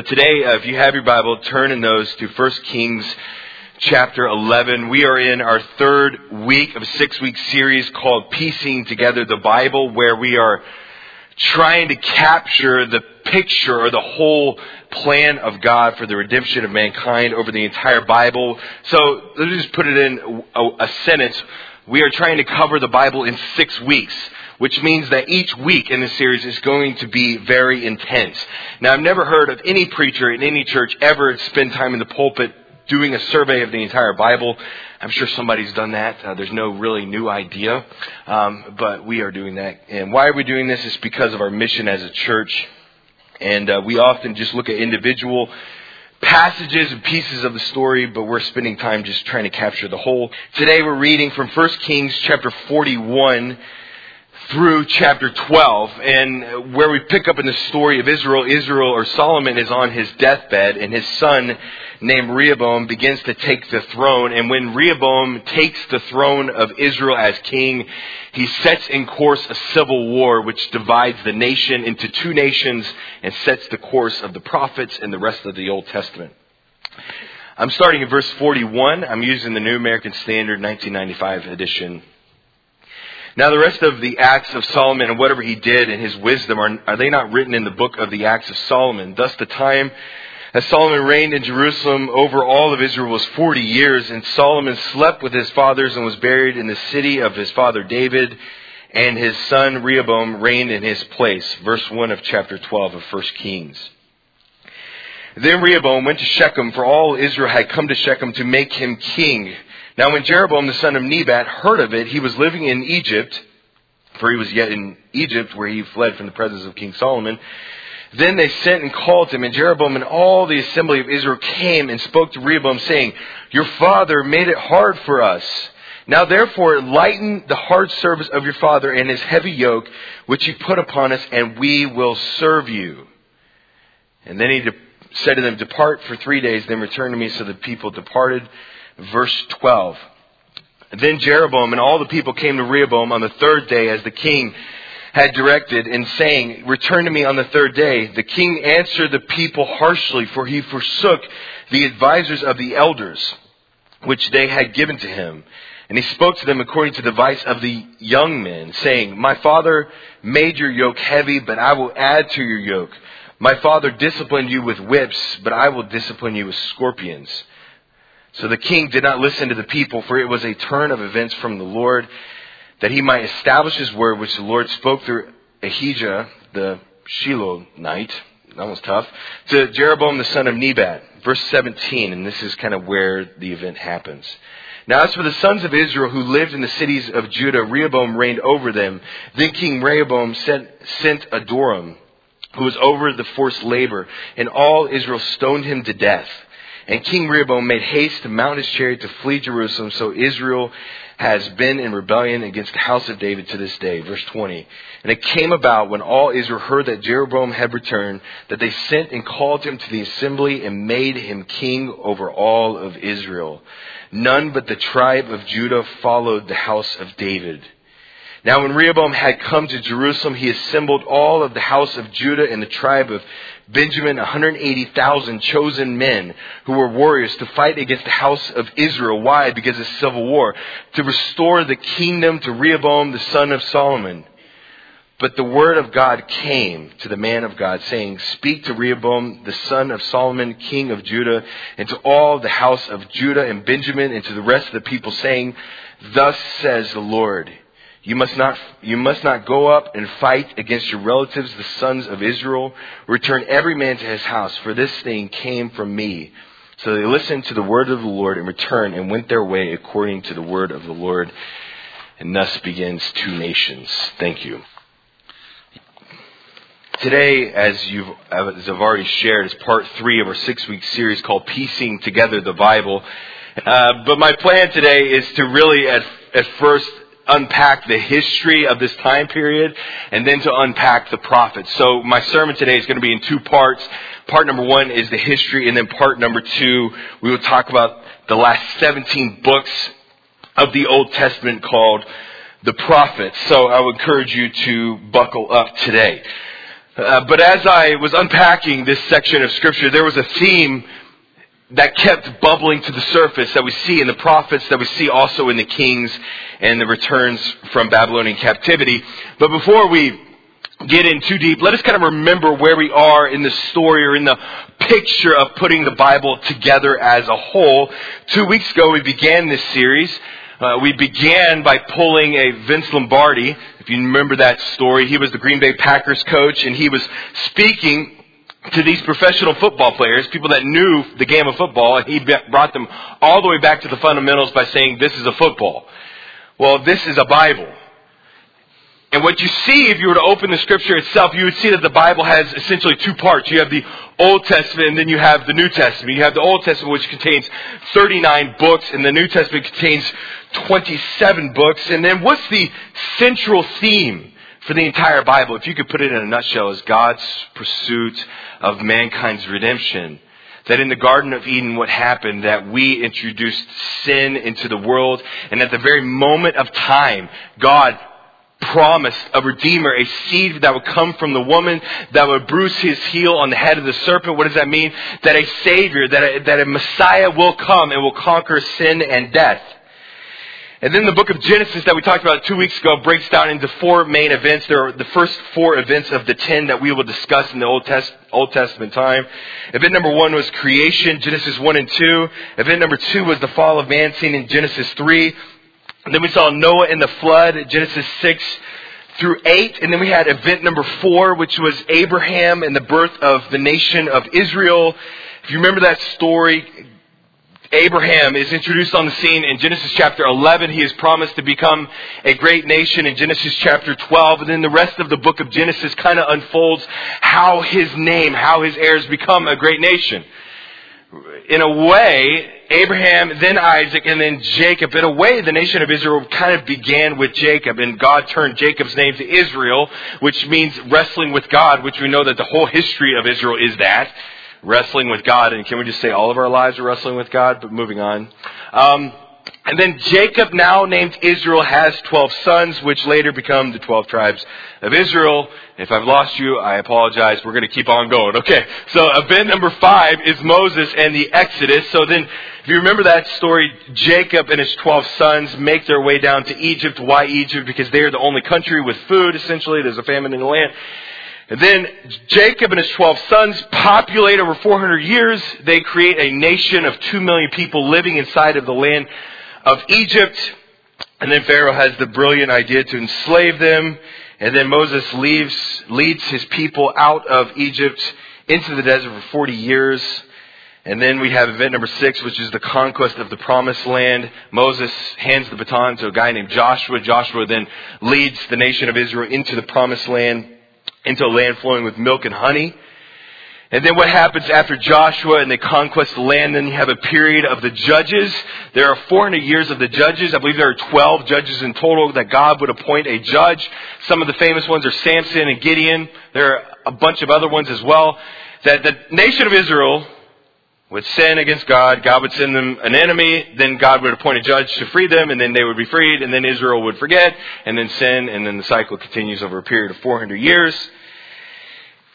But today, uh, if you have your Bible, turn in those to 1 Kings chapter 11. We are in our third week of a six week series called Piecing Together the Bible, where we are trying to capture the picture or the whole plan of God for the redemption of mankind over the entire Bible. So let me just put it in a, a sentence. We are trying to cover the Bible in six weeks which means that each week in this series is going to be very intense. Now, I've never heard of any preacher in any church ever spend time in the pulpit doing a survey of the entire Bible. I'm sure somebody's done that. Uh, there's no really new idea, um, but we are doing that. And why are we doing this? It's because of our mission as a church. And uh, we often just look at individual passages and pieces of the story, but we're spending time just trying to capture the whole. Today we're reading from 1 Kings chapter 41 through chapter 12 and where we pick up in the story of Israel, Israel or Solomon is on his deathbed and his son named Rehoboam begins to take the throne. And when Rehoboam takes the throne of Israel as king, he sets in course a civil war which divides the nation into two nations and sets the course of the prophets and the rest of the Old Testament. I'm starting at verse 41. I'm using the New American Standard 1995 edition now, the rest of the acts of Solomon and whatever he did and his wisdom, are, are they not written in the book of the acts of Solomon? Thus, the time as Solomon reigned in Jerusalem over all of Israel was 40 years, and Solomon slept with his fathers and was buried in the city of his father David, and his son Rehoboam reigned in his place. Verse 1 of chapter 12 of 1 Kings. Then Rehoboam went to Shechem, for all Israel had come to Shechem to make him king. Now, when Jeroboam the son of Nebat heard of it, he was living in Egypt, for he was yet in Egypt where he fled from the presence of King Solomon. Then they sent and called him, and Jeroboam and all the assembly of Israel came and spoke to Rehoboam, saying, Your father made it hard for us. Now therefore lighten the hard service of your father and his heavy yoke, which he put upon us, and we will serve you. And then he said to them, Depart for three days, then return to me. So the people departed verse 12. Then Jeroboam and all the people came to Rehoboam on the third day as the king had directed in saying, Return to me on the third day. The king answered the people harshly, for he forsook the advisers of the elders, which they had given to him. And he spoke to them according to the advice of the young men, saying, My father made your yoke heavy, but I will add to your yoke. My father disciplined you with whips, but I will discipline you with scorpions. So the king did not listen to the people, for it was a turn of events from the Lord that he might establish his word, which the Lord spoke through Ahijah, the Shilonite, that was tough, to Jeroboam the son of Nebat. Verse 17, and this is kind of where the event happens. Now, as for the sons of Israel who lived in the cities of Judah, Rehoboam reigned over them. Then King Rehoboam sent, sent Adoram, who was over the forced labor, and all Israel stoned him to death. And King Rehoboam made haste to mount his chariot to flee Jerusalem. So Israel has been in rebellion against the house of David to this day. Verse 20. And it came about when all Israel heard that Jeroboam had returned that they sent and called him to the assembly and made him king over all of Israel. None but the tribe of Judah followed the house of David. Now when Rehoboam had come to Jerusalem, he assembled all of the house of Judah and the tribe of Benjamin 180,000 chosen men who were warriors to fight against the house of Israel. Why? Because of civil war. To restore the kingdom to Rehoboam, the son of Solomon. But the word of God came to the man of God, saying, Speak to Rehoboam, the son of Solomon, king of Judah, and to all the house of Judah and Benjamin, and to the rest of the people, saying, Thus says the Lord. You must not, you must not go up and fight against your relatives, the sons of Israel. Return every man to his house, for this thing came from me. So they listened to the word of the Lord and returned and went their way according to the word of the Lord. And thus begins two nations. Thank you. Today, as you've, as I've already shared, is part three of our six week series called Piecing Together the Bible. Uh, but my plan today is to really at, at first unpack the history of this time period and then to unpack the prophets. So my sermon today is going to be in two parts. Part number one is the history and then part number two, we will talk about the last 17 books of the Old Testament called the prophets. So I would encourage you to buckle up today. Uh, but as I was unpacking this section of scripture, there was a theme that kept bubbling to the surface that we see in the prophets, that we see also in the kings and the returns from Babylonian captivity. But before we get in too deep, let us kind of remember where we are in the story or in the picture of putting the Bible together as a whole. Two weeks ago, we began this series. Uh, we began by pulling a Vince Lombardi. If you remember that story, he was the Green Bay Packers coach, and he was speaking to these professional football players, people that knew the game of football, and he brought them all the way back to the fundamentals by saying, this is a football. Well, this is a Bible. And what you see, if you were to open the scripture itself, you would see that the Bible has essentially two parts. You have the Old Testament and then you have the New Testament. You have the Old Testament which contains 39 books and the New Testament contains 27 books. And then what's the central theme for the entire Bible? If you could put it in a nutshell, is God's pursuit of mankind's redemption that in the Garden of Eden, what happened, that we introduced sin into the world, and at the very moment of time, God promised a redeemer, a seed that would come from the woman that would bruise his heel on the head of the serpent. What does that mean? That a savior, that a, that a Messiah will come and will conquer sin and death. And then the book of Genesis that we talked about two weeks ago breaks down into four main events. There are the first four events of the ten that we will discuss in the Old, Test, Old Testament time. Event number one was creation, Genesis 1 and 2. Event number two was the fall of man seen in Genesis 3. And then we saw Noah in the flood, Genesis 6 through 8. And then we had event number 4, which was Abraham and the birth of the nation of Israel. If you remember that story, Abraham is introduced on the scene in Genesis chapter 11. He is promised to become a great nation in Genesis chapter 12. And then the rest of the book of Genesis kind of unfolds how his name, how his heirs become a great nation in a way, Abraham, then Isaac, and then Jacob. In a way, the nation of Israel kind of began with Jacob, and God turned Jacob's name to Israel, which means wrestling with God, which we know that the whole history of Israel is that. Wrestling with God, and can we just say all of our lives are wrestling with God? But moving on. Um, and then Jacob, now named Israel, has 12 sons, which later become the 12 tribes of Israel. If I've lost you, I apologize. We're going to keep on going. Okay, so event number five is Moses and the Exodus. So then, if you remember that story, Jacob and his 12 sons make their way down to Egypt. Why Egypt? Because they are the only country with food, essentially. There's a famine in the land. And then Jacob and his 12 sons populate over 400 years. They create a nation of 2 million people living inside of the land of Egypt. And then Pharaoh has the brilliant idea to enslave them. And then Moses leaves, leads his people out of Egypt into the desert for 40 years. And then we have event number six, which is the conquest of the promised land. Moses hands the baton to a guy named Joshua. Joshua then leads the nation of Israel into the promised land, into a land flowing with milk and honey. And then what happens after Joshua and they conquest the land? Then you have a period of the judges. There are 400 years of the judges. I believe there are 12 judges in total that God would appoint a judge. Some of the famous ones are Samson and Gideon. There are a bunch of other ones as well. That the nation of Israel would sin against God. God would send them an enemy. Then God would appoint a judge to free them and then they would be freed. And then Israel would forget and then sin. And then the cycle continues over a period of 400 years.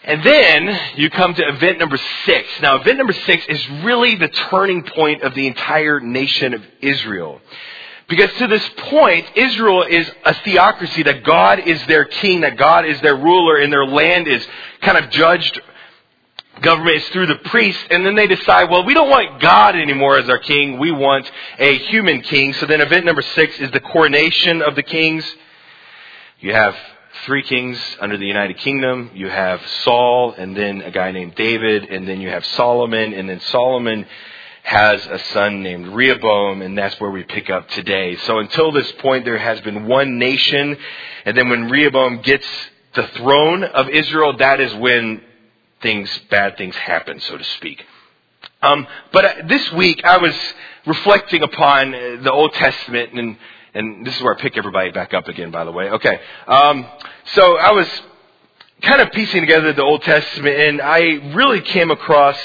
And then you come to event number six. Now, event number six is really the turning point of the entire nation of Israel. Because to this point, Israel is a theocracy, that God is their king, that God is their ruler, and their land is kind of judged. Government is through the priest, and then they decide, well, we don't want God anymore as our king, we want a human king. So then event number six is the coronation of the kings. You have three kings under the United Kingdom. You have Saul, and then a guy named David, and then you have Solomon, and then Solomon has a son named Rehoboam, and that's where we pick up today. So until this point, there has been one nation, and then when Rehoboam gets the throne of Israel, that is when things, bad things happen, so to speak. Um, but uh, this week, I was reflecting upon the Old Testament and and this is where I pick everybody back up again, by the way. Okay. Um, so I was kind of piecing together the Old Testament, and I really came across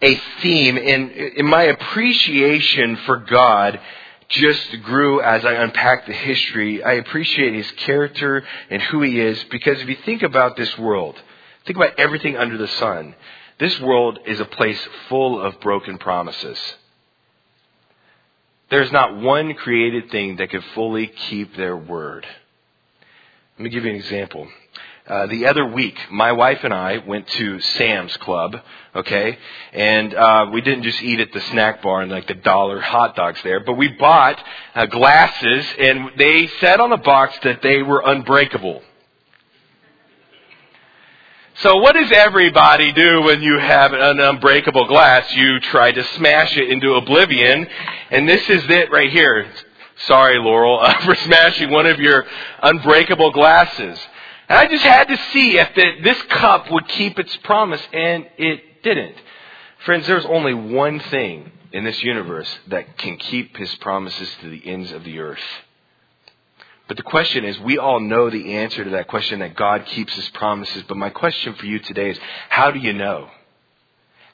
a theme, and my appreciation for God just grew as I unpacked the history. I appreciate His character and who He is, because if you think about this world, Think about everything under the sun. This world is a place full of broken promises. There's not one created thing that could fully keep their word. Let me give you an example. Uh, the other week, my wife and I went to Sam's Club, okay, and uh, we didn't just eat at the snack bar and like the dollar hot dogs there, but we bought uh, glasses, and they said on the box that they were unbreakable. So what does everybody do when you have an unbreakable glass? You try to smash it into oblivion, and this is it right here. Sorry, Laurel, uh, for smashing one of your unbreakable glasses. And I just had to see if the, this cup would keep its promise, and it didn't. Friends, there's only one thing in this universe that can keep his promises to the ends of the earth. But the question is, we all know the answer to that question that God keeps his promises. But my question for you today is, how do you know?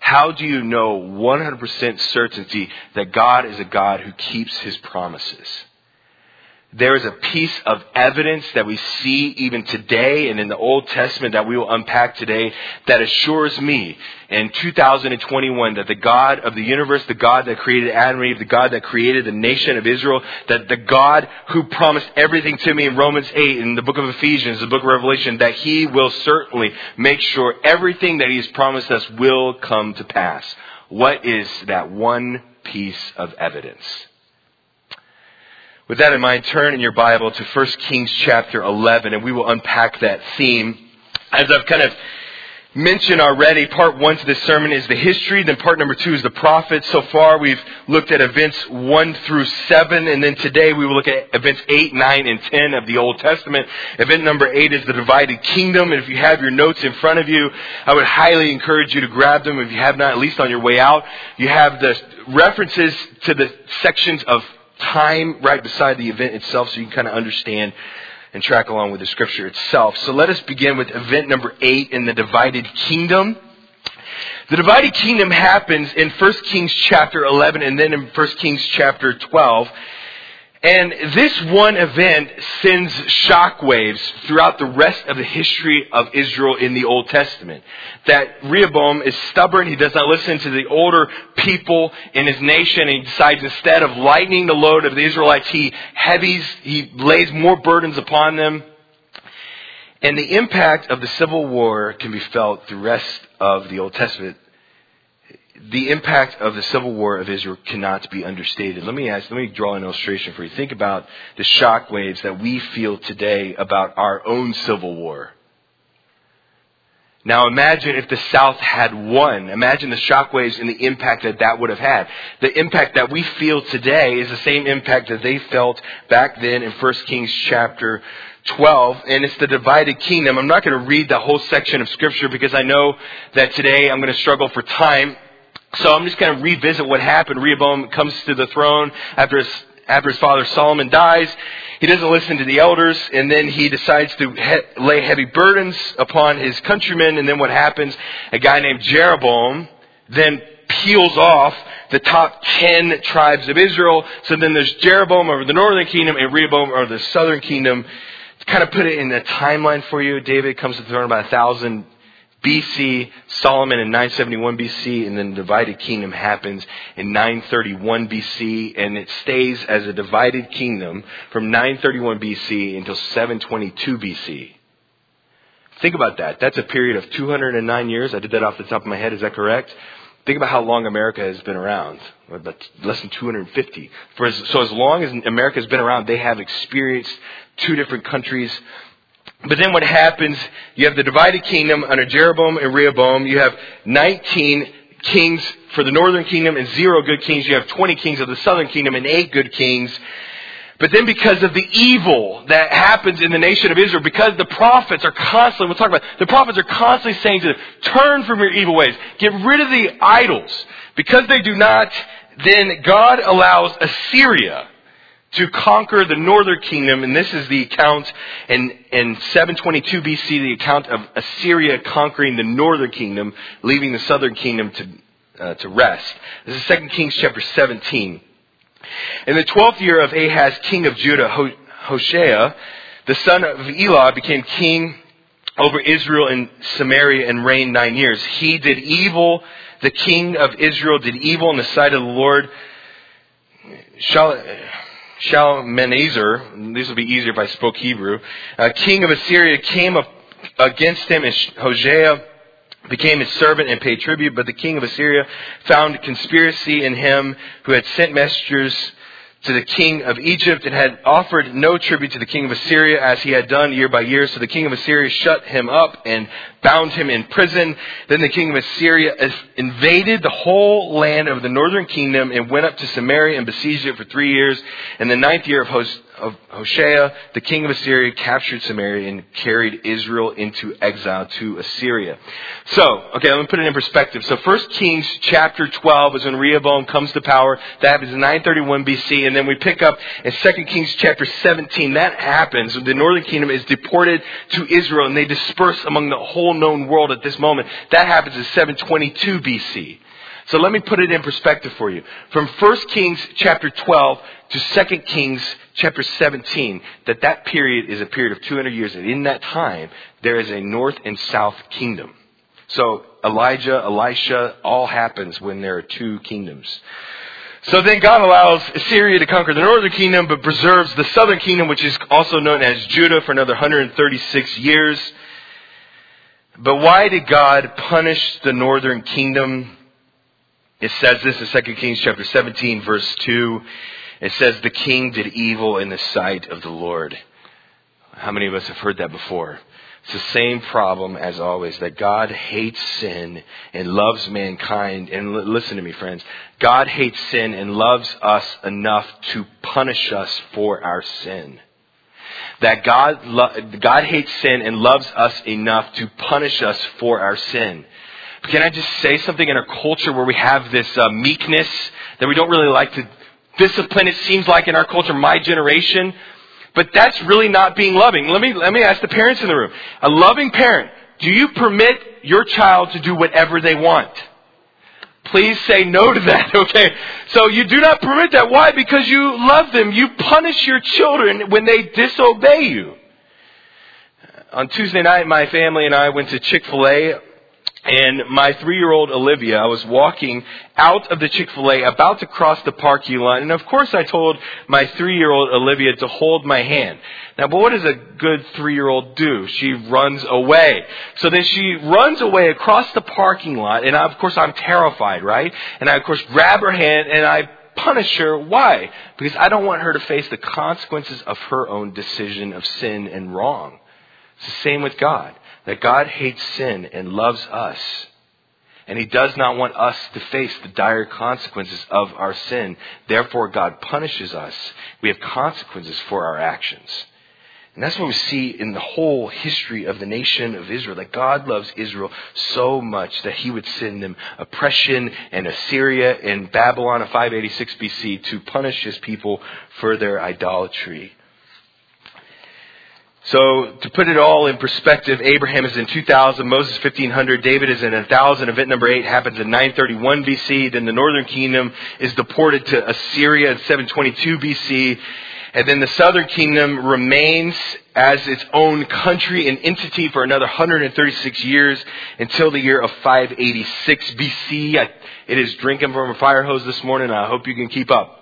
How do you know 100% certainty that God is a God who keeps his promises? There is a piece of evidence that we see even today and in the Old Testament that we will unpack today that assures me in 2021 that the God of the universe, the God that created Adam and Eve, the God that created the nation of Israel, that the God who promised everything to me in Romans 8, in the book of Ephesians, the book of Revelation, that He will certainly make sure everything that He has promised us will come to pass. What is that one piece of evidence? With that in mind, turn in your Bible to 1 Kings chapter 11, and we will unpack that theme. As I've kind of mentioned already, part one to this sermon is the history, then part number two is the prophets. So far, we've looked at events one through seven, and then today we will look at events eight, nine, and ten of the Old Testament. Event number eight is the divided kingdom, and if you have your notes in front of you, I would highly encourage you to grab them if you have not, at least on your way out. You have the references to the sections of time right beside the event itself so you can kind of understand and track along with the scripture itself. So let us begin with event number eight in the divided kingdom. The divided kingdom happens in 1 Kings chapter 11 and then in 1 Kings chapter 12. And this one event sends shockwaves throughout the rest of the history of Israel in the Old Testament. That Rehoboam is stubborn, he does not listen to the older people in his nation, and he decides instead of lightening the load of the Israelites, he heavies, he lays more burdens upon them. And the impact of the civil war can be felt the rest of the Old Testament the impact of the civil war of Israel cannot be understated. Let me ask, let me draw an illustration for you. Think about the shock waves that we feel today about our own civil war. Now imagine if the South had won. Imagine the shockwaves and the impact that that would have had. The impact that we feel today is the same impact that they felt back then in 1 Kings chapter 12, and it's the divided kingdom. I'm not going to read the whole section of scripture because I know that today I'm going to struggle for time. So I'm just going to revisit what happened. Rehoboam comes to the throne after his, after his father Solomon dies. He doesn't listen to the elders, and then he decides to he- lay heavy burdens upon his countrymen. And then what happens? A guy named Jeroboam then peels off the top ten tribes of Israel. So then there's Jeroboam over the northern kingdom and Rehoboam over the southern kingdom. To kind of put it in a timeline for you, David comes to the throne about a thousand BC, Solomon in 971 BC, and then the divided kingdom happens in 931 BC, and it stays as a divided kingdom from 931 BC until 722 BC. Think about that. That's a period of 209 years. I did that off the top of my head. Is that correct? Think about how long America has been around. Less than 250. For as, so as long as America has been around, they have experienced two different countries but then what happens, you have the divided kingdom under Jeroboam and Rehoboam. You have 19 kings for the northern kingdom and zero good kings. You have 20 kings of the southern kingdom and eight good kings. But then because of the evil that happens in the nation of Israel, because the prophets are constantly, we'll talk about, the prophets are constantly saying to them, turn from your evil ways. Get rid of the idols. Because they do not, then God allows Assyria to conquer the northern kingdom, and this is the account in, in 722 BC, the account of Assyria conquering the northern kingdom, leaving the southern kingdom to, uh, to rest. This is 2 Kings chapter 17. In the 12th year of Ahaz, king of Judah, Hoshea, the son of Elah, became king over Israel and Samaria and reigned nine years. He did evil. The king of Israel did evil in the sight of the Lord. Shal- Shalmaneser, this would be easier if I spoke Hebrew, uh, king of Assyria came up against him and Hosea became his servant and paid tribute, but the king of Assyria found conspiracy in him who had sent messengers to the king of Egypt and had offered no tribute to the king of Assyria as he had done year by year. So the king of Assyria shut him up and bound him in prison. Then the king of Assyria invaded the whole land of the northern kingdom and went up to Samaria and besieged it for three years. In the ninth year of of Hoshea, the king of Assyria captured Samaria and carried Israel into exile to Assyria. So, okay, let me put it in perspective. So 1 Kings chapter 12 is when Rehoboam comes to power. That happens in 931 BC. And then we pick up in 2 Kings chapter 17. That happens. The northern kingdom is deported to Israel and they disperse among the whole known world at this moment. That happens in 722 BC. So let me put it in perspective for you. From 1 Kings chapter 12 to 2 Kings chapter 17, that that period is a period of 200 years. And in that time, there is a north and south kingdom. So Elijah, Elisha, all happens when there are two kingdoms. So then God allows Assyria to conquer the northern kingdom, but preserves the southern kingdom, which is also known as Judah, for another 136 years. But why did God punish the northern kingdom? It says this in 2 Kings chapter 17 verse 2. It says, the king did evil in the sight of the Lord. How many of us have heard that before? It's the same problem as always that God hates sin and loves mankind. And l- listen to me, friends. God hates sin and loves us enough to punish us for our sin. That God, lo- God hates sin and loves us enough to punish us for our sin. Can I just say something in our culture where we have this uh, meekness that we don't really like to discipline, it seems like in our culture, my generation? But that's really not being loving. Let me, let me ask the parents in the room. A loving parent, do you permit your child to do whatever they want? Please say no to that, okay? So you do not permit that. Why? Because you love them. You punish your children when they disobey you. On Tuesday night, my family and I went to Chick-fil-A and my three-year-old Olivia, I was walking out of the Chick-fil-A about to cross the parking lot. And of course I told my three-year-old Olivia to hold my hand. Now, but what does a good three-year-old do? She runs away. So then she runs away across the parking lot. And I, of course I'm terrified, right? And I of course grab her hand and I punish her. Why? Because I don't want her to face the consequences of her own decision of sin and wrong. It's the same with God that God hates sin and loves us. And He does not want us to face the dire consequences of our sin. Therefore, God punishes us. We have consequences for our actions. And that's what we see in the whole history of the nation of Israel, that God loves Israel so much that he would send them oppression and Assyria and Babylon of 586 BC to punish his people for their idolatry. So to put it all in perspective, Abraham is in 2000, Moses 1500, David is in 1000. Event number 8 happens in 931 BC. Then the northern kingdom is deported to Assyria in 722 BC. And then the southern kingdom remains as its own country and entity for another 136 years until the year of 586 BC. I, it is drinking from a fire hose this morning. I hope you can keep up.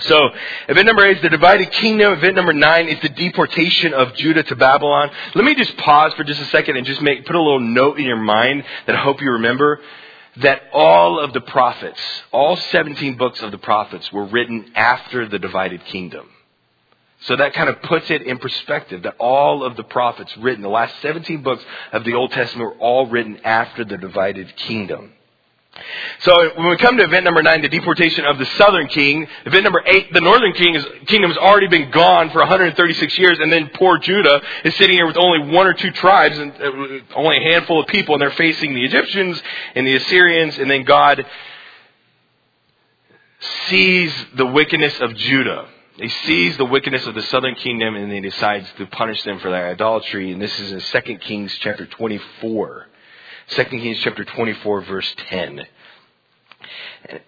So, event number eight is the divided kingdom. Event number nine is the deportation of Judah to Babylon. Let me just pause for just a second and just make, put a little note in your mind that I hope you remember that all of the prophets, all 17 books of the prophets were written after the divided kingdom. So that kind of puts it in perspective that all of the prophets written, the last 17 books of the Old Testament were all written after the divided kingdom. So when we come to event number nine, the deportation of the southern king, event number eight, the northern king is, kingdom has already been gone for 136 years, and then poor Judah is sitting here with only one or two tribes and uh, only a handful of people, and they're facing the Egyptians and the Assyrians, and then God sees the wickedness of Judah. He sees the wickedness of the southern kingdom, and he decides to punish them for their idolatry. And this is in 2 Kings chapter 24. 2 Kings chapter 24 verse 10.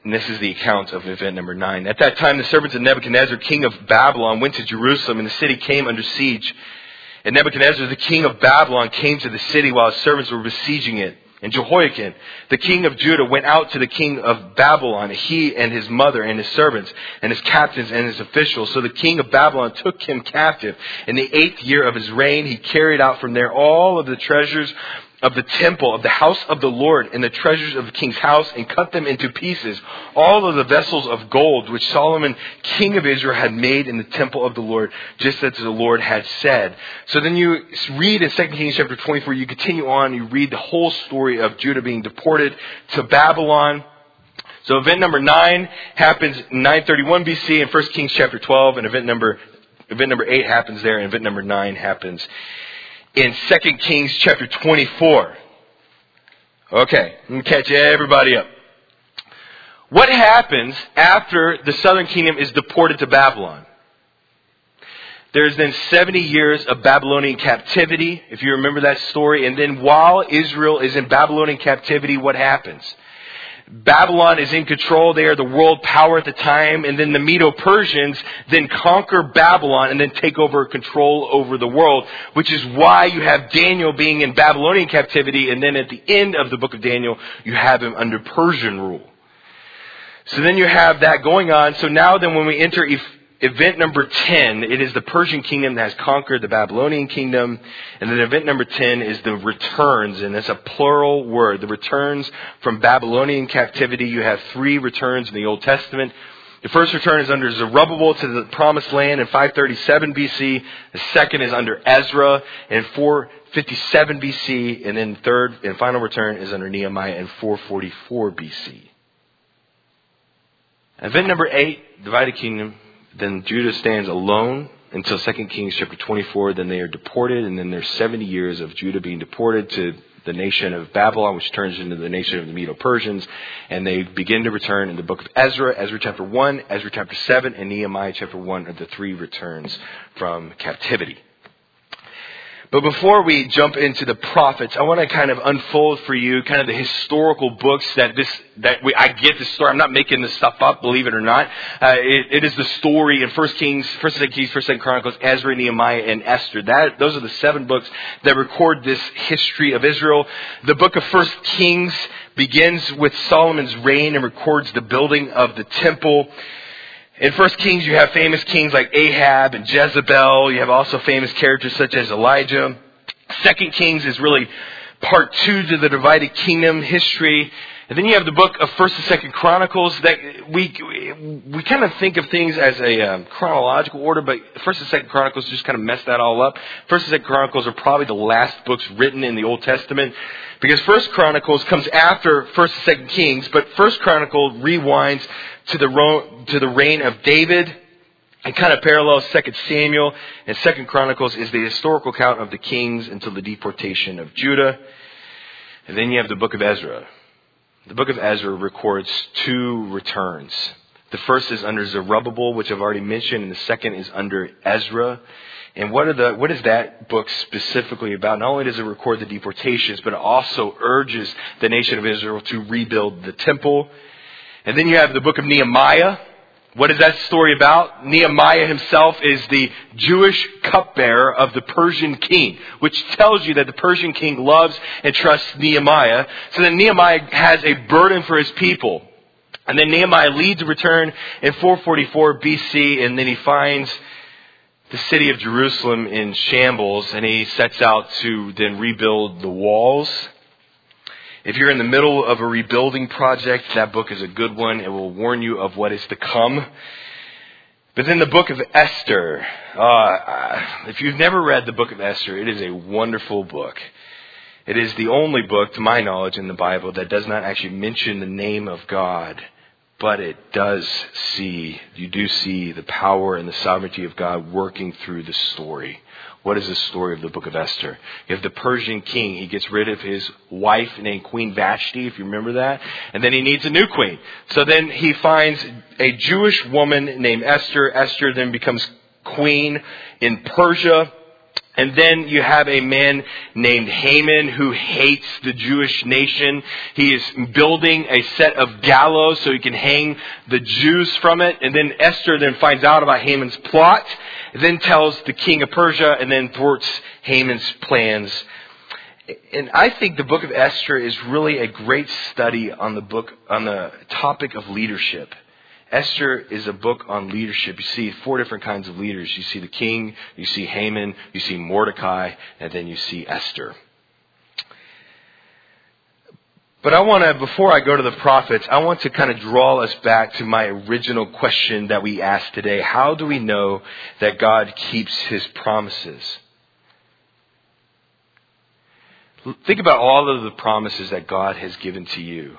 And this is the account of event number 9. At that time, the servants of Nebuchadnezzar, king of Babylon, went to Jerusalem, and the city came under siege. And Nebuchadnezzar, the king of Babylon, came to the city while his servants were besieging it. And Jehoiakim, the king of Judah, went out to the king of Babylon, he and his mother and his servants and his captains and his officials. So the king of Babylon took him captive. In the eighth year of his reign, he carried out from there all of the treasures of the temple, of the house of the Lord, and the treasures of the king's house, and cut them into pieces. All of the vessels of gold which Solomon, king of Israel, had made in the temple of the Lord, just as the Lord had said. So then you read in 2 Kings chapter 24, you continue on, you read the whole story of Judah being deported to Babylon. So event number 9 happens 931 BC in 1 Kings chapter 12, and event number, event number 8 happens there, and event number 9 happens in 2 Kings chapter 24. Okay, let me catch everybody up. What happens after the southern kingdom is deported to Babylon? There's then 70 years of Babylonian captivity, if you remember that story. And then while Israel is in Babylonian captivity, what happens? Babylon is in control. They are the world power at the time. And then the Medo-Persians then conquer Babylon and then take over control over the world, which is why you have Daniel being in Babylonian captivity. And then at the end of the book of Daniel, you have him under Persian rule. So then you have that going on. So now then when we enter event number 10, it is the Persian kingdom that has conquered the Babylonian kingdom. And then event number 10 is the returns, and it's a plural word. The returns from Babylonian captivity. You have three returns in the Old Testament. The first return is under Zerubbabel to the promised land in 537 BC. The second is under Ezra in 457 BC. And then third and final return is under Nehemiah in 444 BC. Event number eight, divided kingdom. Then Judah stands alone until 2 Kings chapter 24. Then they are deported, and then there's 70 years of Judah being deported to the nation of Babylon, which turns into the nation of the Medo-Persians, and they begin to return in the book of Ezra, Ezra chapter 1, Ezra chapter 7, and Nehemiah chapter 1 are the three returns from captivity. But before we jump into the prophets, I want to kind of unfold for you kind of the historical books that this that we, I get this story. I'm not making this stuff up, believe it or not. Uh, it, it is the story in First Kings, First Second Kings, First Second Chronicles, Ezra, Nehemiah, and Esther. That those are the seven books that record this history of Israel. The book of First Kings begins with Solomon's reign and records the building of the temple. In First Kings, you have famous kings like Ahab and Jezebel. You have also famous characters such as Elijah. Second Kings is really part two to the divided kingdom history. And then you have the book of First and Second Chronicles that we we kind of think of things as a um, chronological order, but First and Second Chronicles just kind of mess that all up. First and Second Chronicles are probably the last books written in the Old Testament because First Chronicles comes after First and Second Kings, but First Chronicle rewinds to the, to the reign of David. It kind of parallels Second Samuel and Second Chronicles is the historical account of the kings until the deportation of Judah. And then you have the book of Ezra. The book of Ezra records two returns. The first is under Zerubbabel, which I've already mentioned, and the second is under Ezra. And what, are the, what is that book specifically about? Not only does it record the deportations, but it also urges the nation of Israel to rebuild the temple and then you have the book of Nehemiah. What is that story about? Nehemiah himself is the Jewish cupbearer of the Persian king, which tells you that the Persian king loves and trusts Nehemiah. So then Nehemiah has a burden for his people. And then Nehemiah leads a return in 444 BC, and then he finds the city of Jerusalem in shambles, and he sets out to then rebuild the walls if you're in the middle of a rebuilding project, that book is a good one. It will warn you of what is to come. But then the book of Esther, uh, if you've never read the book of Esther, it is a wonderful book. It is the only book, to my knowledge, in the Bible that does not actually mention the name of God, but it does see, you do see the power and the sovereignty of God working through the story. What is the story of the book of Esther? You have the Persian king. He gets rid of his wife named Queen Vashti, if you remember that. And then he needs a new queen. So then he finds a Jewish woman named Esther. Esther then becomes queen in Persia. And then you have a man named Haman who hates the Jewish nation. He is building a set of gallows so he can hang the Jews from it. And then Esther then finds out about Haman's plot, then tells the king of Persia, and then thwarts Haman's plans. And I think the book of Esther is really a great study on the book, on the topic of leadership. Esther is a book on leadership. You see four different kinds of leaders. You see the king, you see Haman, you see Mordecai, and then you see Esther. But I want to, before I go to the prophets, I want to kind of draw us back to my original question that we asked today. How do we know that God keeps his promises? Think about all of the promises that God has given to you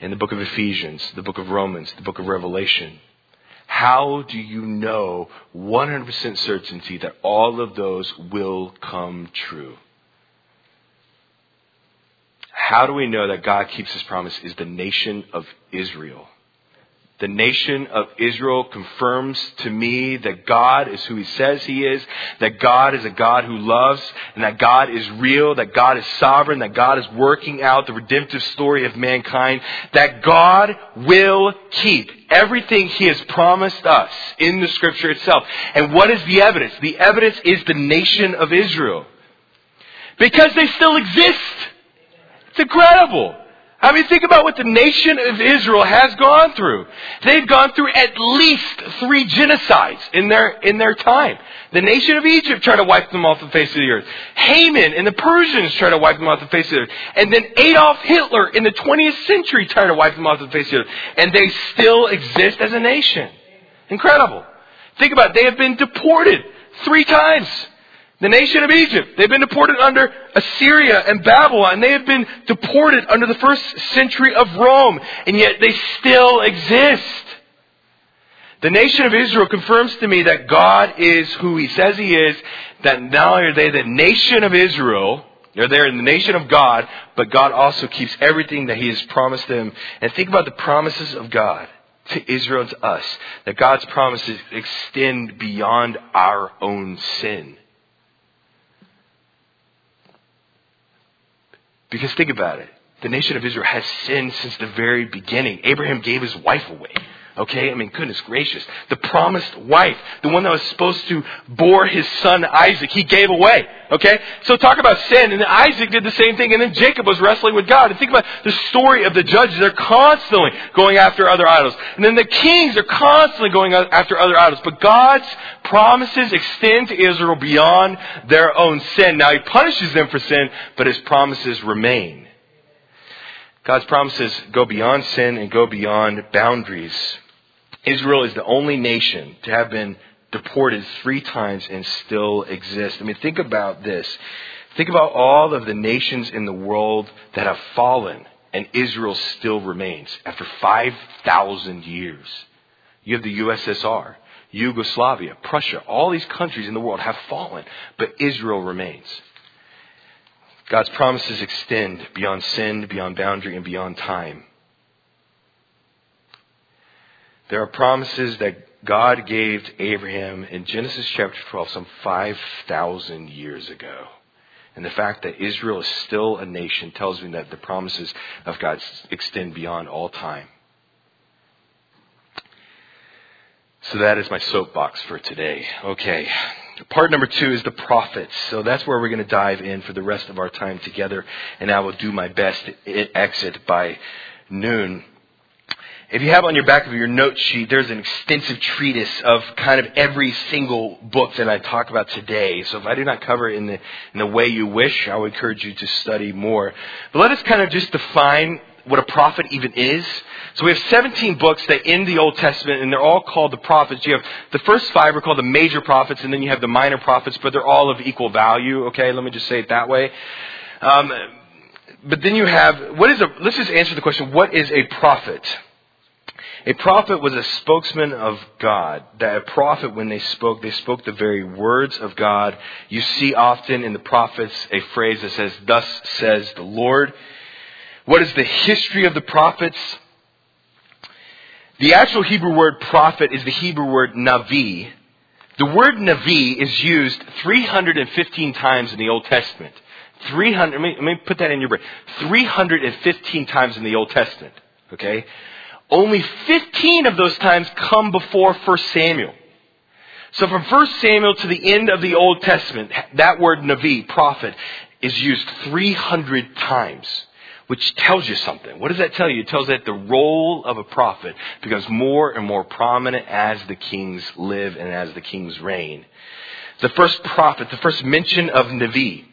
in the book of Ephesians, the book of Romans, the book of Revelation. How do you know 100% certainty that all of those will come true? How do we know that God keeps his promise is the nation of Israel? The nation of Israel confirms to me that God is who He says He is, that God is a God who loves, and that God is real, that God is sovereign, that God is working out the redemptive story of mankind, that God will keep everything He has promised us in the scripture itself. And what is the evidence? The evidence is the nation of Israel. Because they still exist. It's incredible. I mean, think about what the nation of Israel has gone through. They've gone through at least three genocides in their, in their time. The nation of Egypt tried to wipe them off the face of the earth. Haman and the Persians tried to wipe them off the face of the earth. And then Adolf Hitler in the 20th century tried to wipe them off the face of the earth. And they still exist as a nation. Incredible. Think about it. They have been deported three times. The nation of Egypt, they've been deported under Assyria and Babylon. They have been deported under the first century of Rome, and yet they still exist. The nation of Israel confirms to me that God is who He says He is, that not only are they the nation of Israel, they're there in the nation of God, but God also keeps everything that He has promised them. And think about the promises of God to Israel and to us, that God's promises extend beyond our own sin. Because think about it. The nation of Israel has sinned since the very beginning. Abraham gave his wife away. Okay? I mean, goodness gracious. The promised wife, the one that was supposed to bore his son Isaac, he gave away. Okay? So talk about sin. And Isaac did the same thing. And then Jacob was wrestling with God. And think about the story of the judges. They're constantly going after other idols. And then the kings are constantly going after other idols. But God's promises extend to Israel beyond their own sin. Now, he punishes them for sin, but his promises remain. God's promises go beyond sin and go beyond boundaries. Israel is the only nation to have been deported three times and still exist. I mean, think about this. Think about all of the nations in the world that have fallen and Israel still remains after 5,000 years. You have the USSR, Yugoslavia, Prussia, all these countries in the world have fallen, but Israel remains. God's promises extend beyond sin, beyond boundary, and beyond time. There are promises that God gave to Abraham in Genesis chapter 12 some 5,000 years ago. And the fact that Israel is still a nation tells me that the promises of God extend beyond all time. So that is my soapbox for today. Okay. Part number two is the prophets. So that's where we're going to dive in for the rest of our time together. And I will do my best to exit by noon. If you have on your back of your note sheet, there's an extensive treatise of kind of every single book that I talk about today. So if I do not cover it in the, in the way you wish, I would encourage you to study more. But let us kind of just define what a prophet even is. So we have 17 books that in the Old Testament, and they're all called the prophets. You have the first five are called the major prophets, and then you have the minor prophets, but they're all of equal value. Okay, let me just say it that way. Um, but then you have what is a? Let's just answer the question: What is a prophet? A prophet was a spokesman of God. That a prophet, when they spoke, they spoke the very words of God. You see often in the prophets a phrase that says, Thus says the Lord. What is the history of the prophets? The actual Hebrew word prophet is the Hebrew word navi. The word Navi is used 315 times in the Old Testament. 300, let me, let me put that in your brain. 315 times in the Old Testament. Okay? Only 15 of those times come before 1 Samuel. So from 1 Samuel to the end of the Old Testament, that word Navi, prophet, is used 300 times, which tells you something. What does that tell you? It tells that the role of a prophet becomes more and more prominent as the kings live and as the kings reign. The first prophet, the first mention of Navi,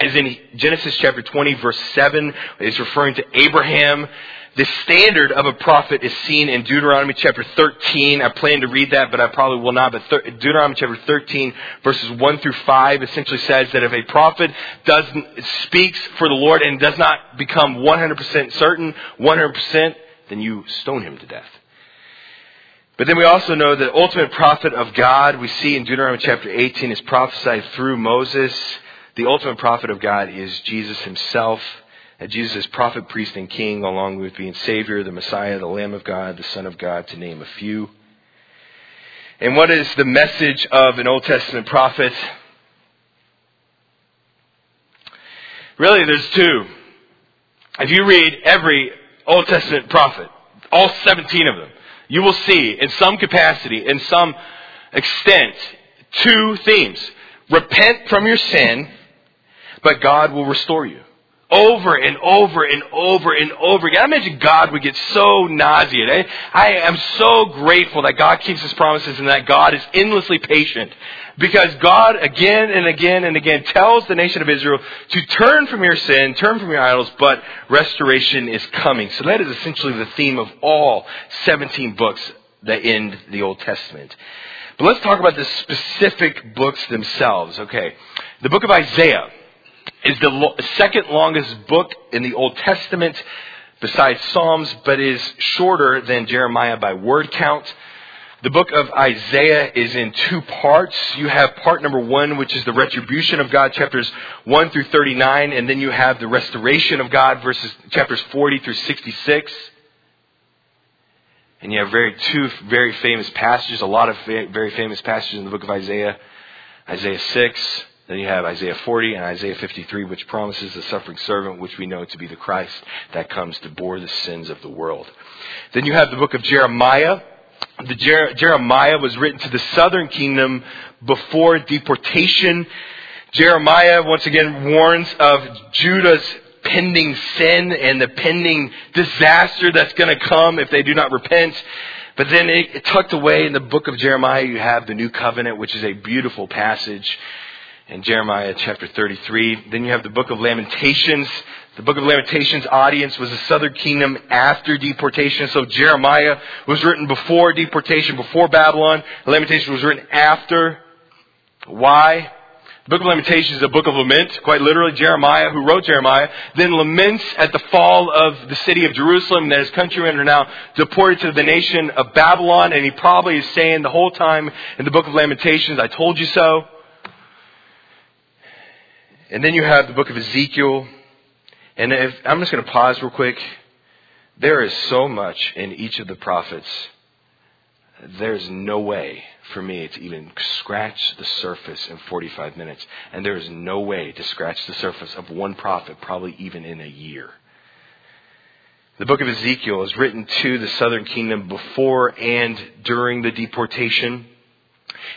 is in Genesis chapter 20 verse 7. It's referring to Abraham. The standard of a prophet is seen in Deuteronomy chapter 13. I plan to read that, but I probably will not. But Deuteronomy chapter 13 verses 1 through 5 essentially says that if a prophet doesn't, speaks for the Lord and does not become 100% certain, 100%, then you stone him to death. But then we also know the ultimate prophet of God we see in Deuteronomy chapter 18 is prophesied through Moses. The ultimate prophet of God is Jesus himself. Jesus is prophet, priest, and king, along with being Savior, the Messiah, the Lamb of God, the Son of God, to name a few. And what is the message of an Old Testament prophet? Really, there's two. If you read every Old Testament prophet, all 17 of them, you will see in some capacity, in some extent, two themes. Repent from your sin but God will restore you. Over and over and over and over again. I imagine God would get so nauseated. I am so grateful that God keeps His promises and that God is endlessly patient. Because God again and again and again tells the nation of Israel to turn from your sin, turn from your idols, but restoration is coming. So that is essentially the theme of all 17 books that end the Old Testament. But let's talk about the specific books themselves. Okay. The book of Isaiah is the lo- second longest book in the Old Testament besides Psalms, but is shorter than Jeremiah by word count. The book of Isaiah is in two parts. You have part number one, which is the retribution of God, chapters 1 through 39, and then you have the restoration of God, verses chapters 40 through 66. And you have very two very famous passages, a lot of very famous passages in the book of Isaiah. Isaiah 6, then you have Isaiah 40 and Isaiah 53, which promises the suffering servant, which we know to be the Christ that comes to bore the sins of the world. Then you have the book of Jeremiah. The Jer- Jeremiah was written to the southern kingdom before deportation. Jeremiah once again warns of Judah's pending sin and the pending disaster that's going to come if they do not repent. But then it, tucked away in the book of Jeremiah, you have the new covenant, which is a beautiful passage in Jeremiah chapter 33. Then you have the book of Lamentations. The book of Lamentations audience was the southern kingdom after deportation. So Jeremiah was written before deportation, before Babylon. Lamentations was written after. Why? The book of Lamentations is a book of lament, quite literally. Jeremiah, who wrote Jeremiah, then laments at the fall of the city of Jerusalem that his countrymen are now deported to the nation of Babylon. And he probably is saying the whole time in the book of Lamentations, I told you so. And then you have the book of Ezekiel. And if, I'm just going to pause real quick. There is so much in each of the prophets. There's no way for me to even scratch the surface in 45 minutes. And there is no way to scratch the surface of one prophet, probably even in a year. The book of Ezekiel is written to the southern kingdom before and during the deportation.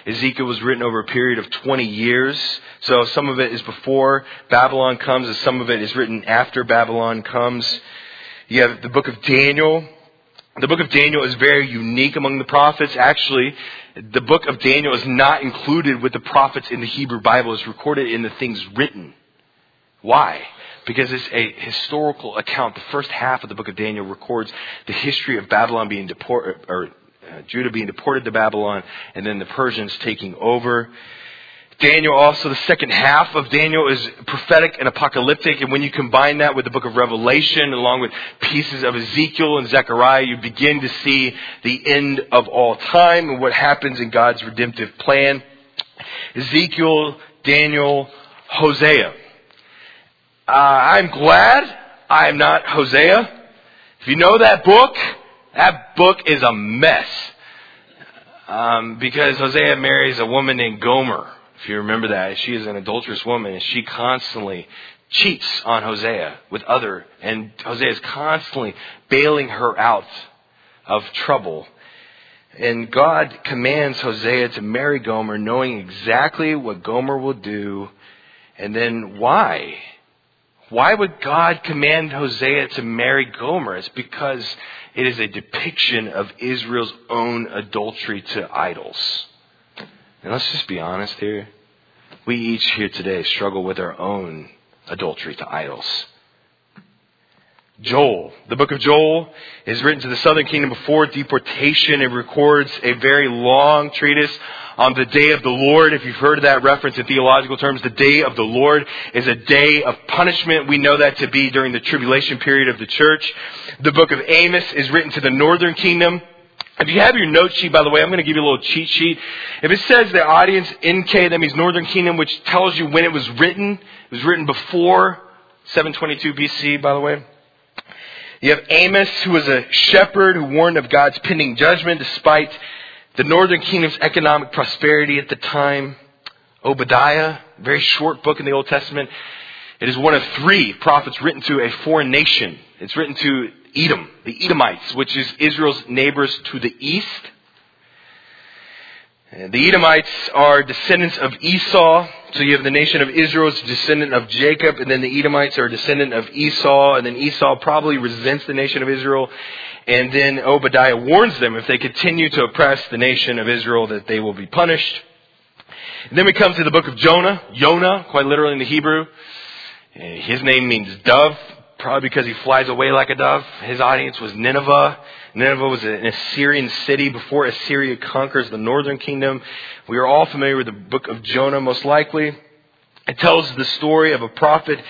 Ezekiel was written over a period of 20 years. So some of it is before Babylon comes, and some of it is written after Babylon comes. You have the book of Daniel. The book of Daniel is very unique among the prophets. Actually, the book of Daniel is not included with the prophets in the Hebrew Bible. It's recorded in the things written. Why? Because it's a historical account. The first half of the book of Daniel records the history of Babylon being deported, or uh, Judah being deported to Babylon, and then the Persians taking over. Daniel also, the second half of Daniel is prophetic and apocalyptic, and when you combine that with the book of Revelation, along with pieces of Ezekiel and Zechariah, you begin to see the end of all time and what happens in God's redemptive plan. Ezekiel, Daniel, Hosea. Uh, I'm glad I'm not Hosea. If you know that book, that book is a mess. Um, because Hosea marries a woman named Gomer. If you remember that, she is an adulterous woman, and she constantly cheats on Hosea with other, and Hosea is constantly bailing her out of trouble. And God commands Hosea to marry Gomer, knowing exactly what Gomer will do, and then why. Why would God command Hosea to marry Gomer? It's because it is a depiction of Israel's own adultery to idols. And let's just be honest here. We each here today struggle with our own adultery to idols. Joel. The book of Joel is written to the southern kingdom before deportation. It records a very long treatise on the day of the Lord. If you've heard of that reference in theological terms, the day of the Lord is a day of punishment. We know that to be during the tribulation period of the church. The book of Amos is written to the northern kingdom. If you have your note sheet, by the way, I'm going to give you a little cheat sheet. If it says the audience NK, that means Northern Kingdom, which tells you when it was written. It was written before 722 BC, by the way. You have Amos, who was a shepherd who warned of God's pending judgment despite the northern kingdom's economic prosperity at the time. Obadiah, very short book in the Old Testament. It is one of three prophets written to a foreign nation. It's written to Edom, the Edomites, which is Israel's neighbors to the east. The Edomites are descendants of Esau. So you have the nation of Israel is descendant of Jacob, and then the Edomites are a descendant of Esau, and then Esau probably resents the nation of Israel. And then Obadiah warns them if they continue to oppress the nation of Israel that they will be punished. And then we come to the book of Jonah, Jonah, quite literally in the Hebrew. Eh, his name means dove, probably because he flies away like a dove. His audience was Nineveh. Nineveh was an Assyrian city before Assyria conquers the northern kingdom. We are all familiar with the book of Jonah, most likely. It tells the story of a prophet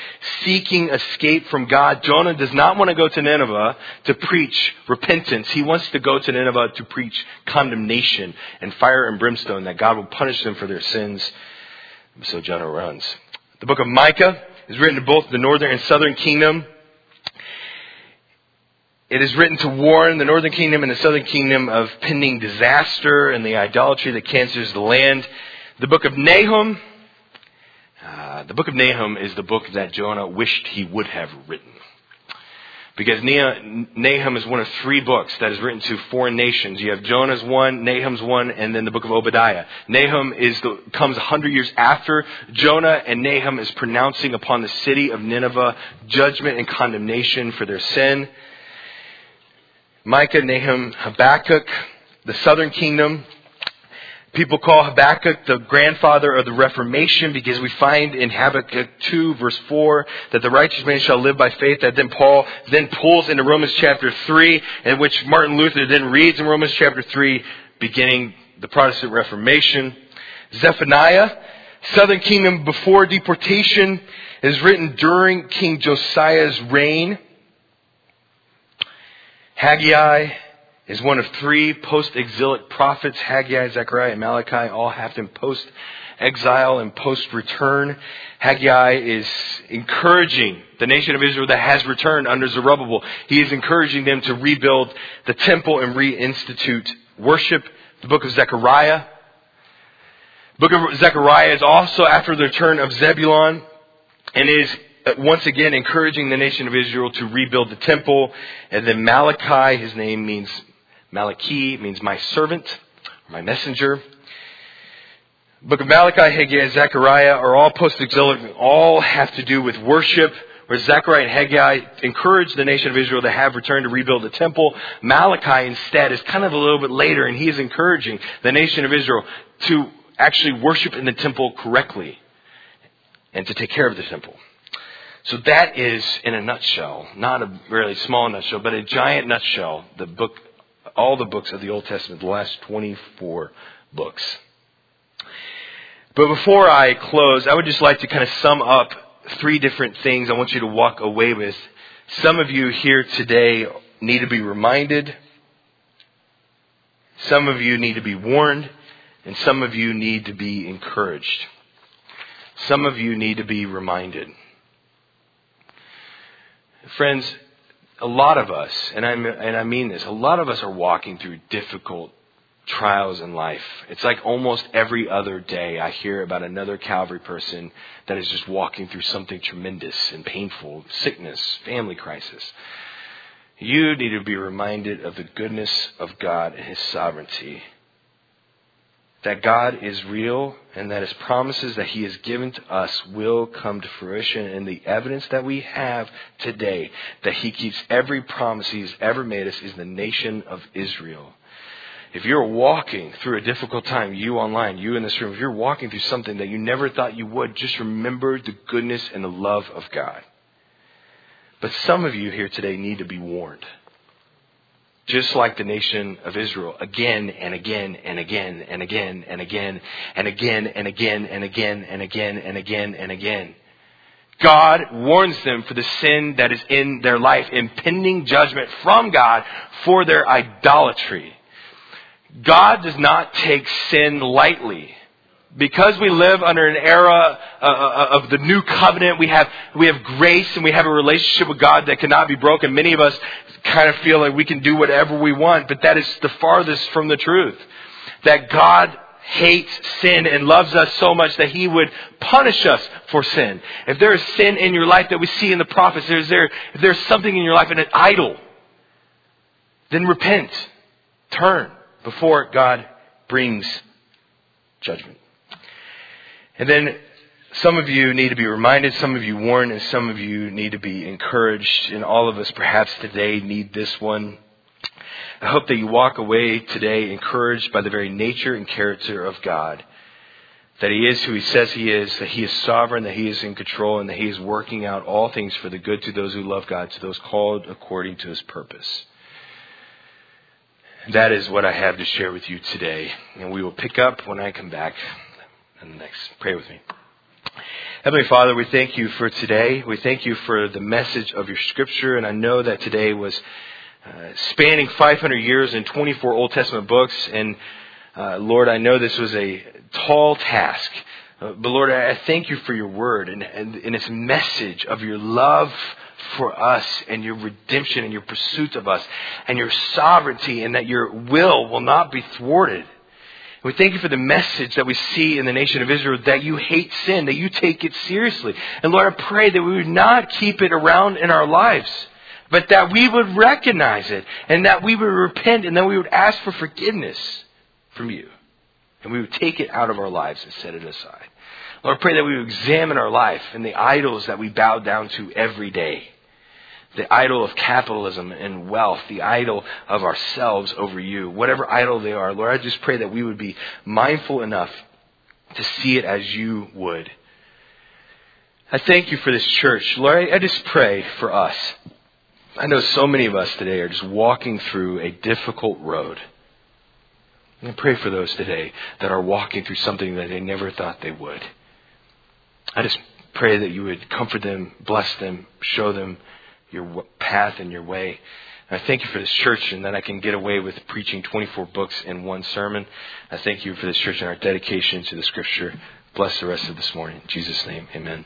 seeking escape from God. Jonah does not want to go to Nineveh to preach repentance. He wants to go to Nineveh to preach condemnation and fire and brimstone, that God will punish them for their sins. So Jonah runs. The book of Micah is written to both the northern and southern kingdom. It is written to warn the northern kingdom and the southern kingdom of pending disaster and the idolatry that cancers the land. The book of Nahum, uh, the book of Nahum is the book that Jonah wished he would have written. Because Nahum is one of three books that is written to foreign nations. You have Jonah's one, Nahum's one, and then the book of Obadiah. Nahum is the, comes a hundred years after Jonah, and Nahum is pronouncing upon the city of Nineveh judgment and condemnation for their sin. Micah, Nahum, Habakkuk, the southern kingdom. People call Habakkuk the grandfather of the Reformation because we find in Habakkuk 2 verse 4 that the righteous man shall live by faith that then Paul then pulls into Romans chapter 3 in which Martin Luther then reads in Romans chapter 3 beginning the Protestant Reformation. Zephaniah, southern kingdom before deportation is written during King Josiah's reign. Haggai is one of three post-exilic prophets. Haggai, Zechariah, and Malachi all happen post-exile and post-return. Haggai is encouraging the nation of Israel that has returned under Zerubbabel. He is encouraging them to rebuild the temple and reinstitute worship. The book of Zechariah. The book of Zechariah is also after the return of Zebulon and is Uh, once again encouraging the nation of Israel to rebuild the temple. And then Malachi, his name means Malachi, means my servant, my messenger. Book of Malachi, Haggai, Zechariah are all post-exilic, all have to do with worship. Where Zechariah and Haggai encourage the nation of Israel to have returned to rebuild the temple. Malachi instead is kind of a little bit later and he is encouraging the nation of Israel to actually worship in the temple correctly and to take care of the temple. So that is, in a nutshell, not a really small nutshell, but a giant nutshell, the book, all the books of the Old Testament, the last 24 books. But before I close, I would just like to kind of sum up three different things I want you to walk away with. Some of you here today need to be reminded. Some of you need to be warned. And some of you need to be encouraged. Some of you need to be reminded. Friends, a lot of us, and I, and I mean this, a lot of us are walking through difficult trials in life. It's like almost every other day I hear about another Calvary person that is just walking through something tremendous and painful sickness, family crisis. You need to be reminded of the goodness of God and His sovereignty. That God is real and that His promises that He has given to us will come to fruition. And the evidence that we have today that He keeps every promise He's ever made us is the nation of Israel. If you're walking through a difficult time, you online, you in this room, if you're walking through something that you never thought you would, just remember the goodness and the love of God. But some of you here today need to be warned. Just like the nation of Israel, again and again and again and again and again and again and again and again and again and again and again. God warns them for the sin that is in their life, impending judgment from God for their idolatry. God does not take sin lightly. Because we live under an era uh, uh, of the new covenant, we have, we have grace and we have a relationship with God that cannot be broken. Many of us kind of feel like we can do whatever we want, but that is the farthest from the truth. That God hates sin and loves us so much that he would punish us for sin. If there is sin in your life that we see in the prophets, is there, if there's something in your life, an idol, then repent. Turn before God brings judgment. And then some of you need to be reminded, some of you warned, and some of you need to be encouraged. And all of us perhaps today need this one. I hope that you walk away today encouraged by the very nature and character of God. That He is who He says He is, that He is sovereign, that He is in control, and that He is working out all things for the good to those who love God, to those called according to His purpose. That is what I have to share with you today. And we will pick up when I come back. And next, pray with me. Heavenly Father, we thank you for today. We thank you for the message of your scripture. And I know that today was uh, spanning 500 years and 24 Old Testament books. And uh, Lord, I know this was a tall task. Uh, but Lord, I thank you for your word and, and, and its message of your love for us and your redemption and your pursuit of us and your sovereignty and that your will will not be thwarted. We thank you for the message that we see in the nation of Israel that you hate sin, that you take it seriously. And Lord, I pray that we would not keep it around in our lives, but that we would recognize it and that we would repent and that we would ask for forgiveness from you. And we would take it out of our lives and set it aside. Lord, I pray that we would examine our life and the idols that we bow down to every day. The idol of capitalism and wealth, the idol of ourselves over you, whatever idol they are. Lord, I just pray that we would be mindful enough to see it as you would. I thank you for this church. Lord, I just pray for us. I know so many of us today are just walking through a difficult road. And I pray for those today that are walking through something that they never thought they would. I just pray that you would comfort them, bless them, show them your path and your way. And I thank you for this church and that I can get away with preaching 24 books in one sermon. I thank you for this church and our dedication to the scripture. Bless the rest of this morning. In Jesus' name, amen.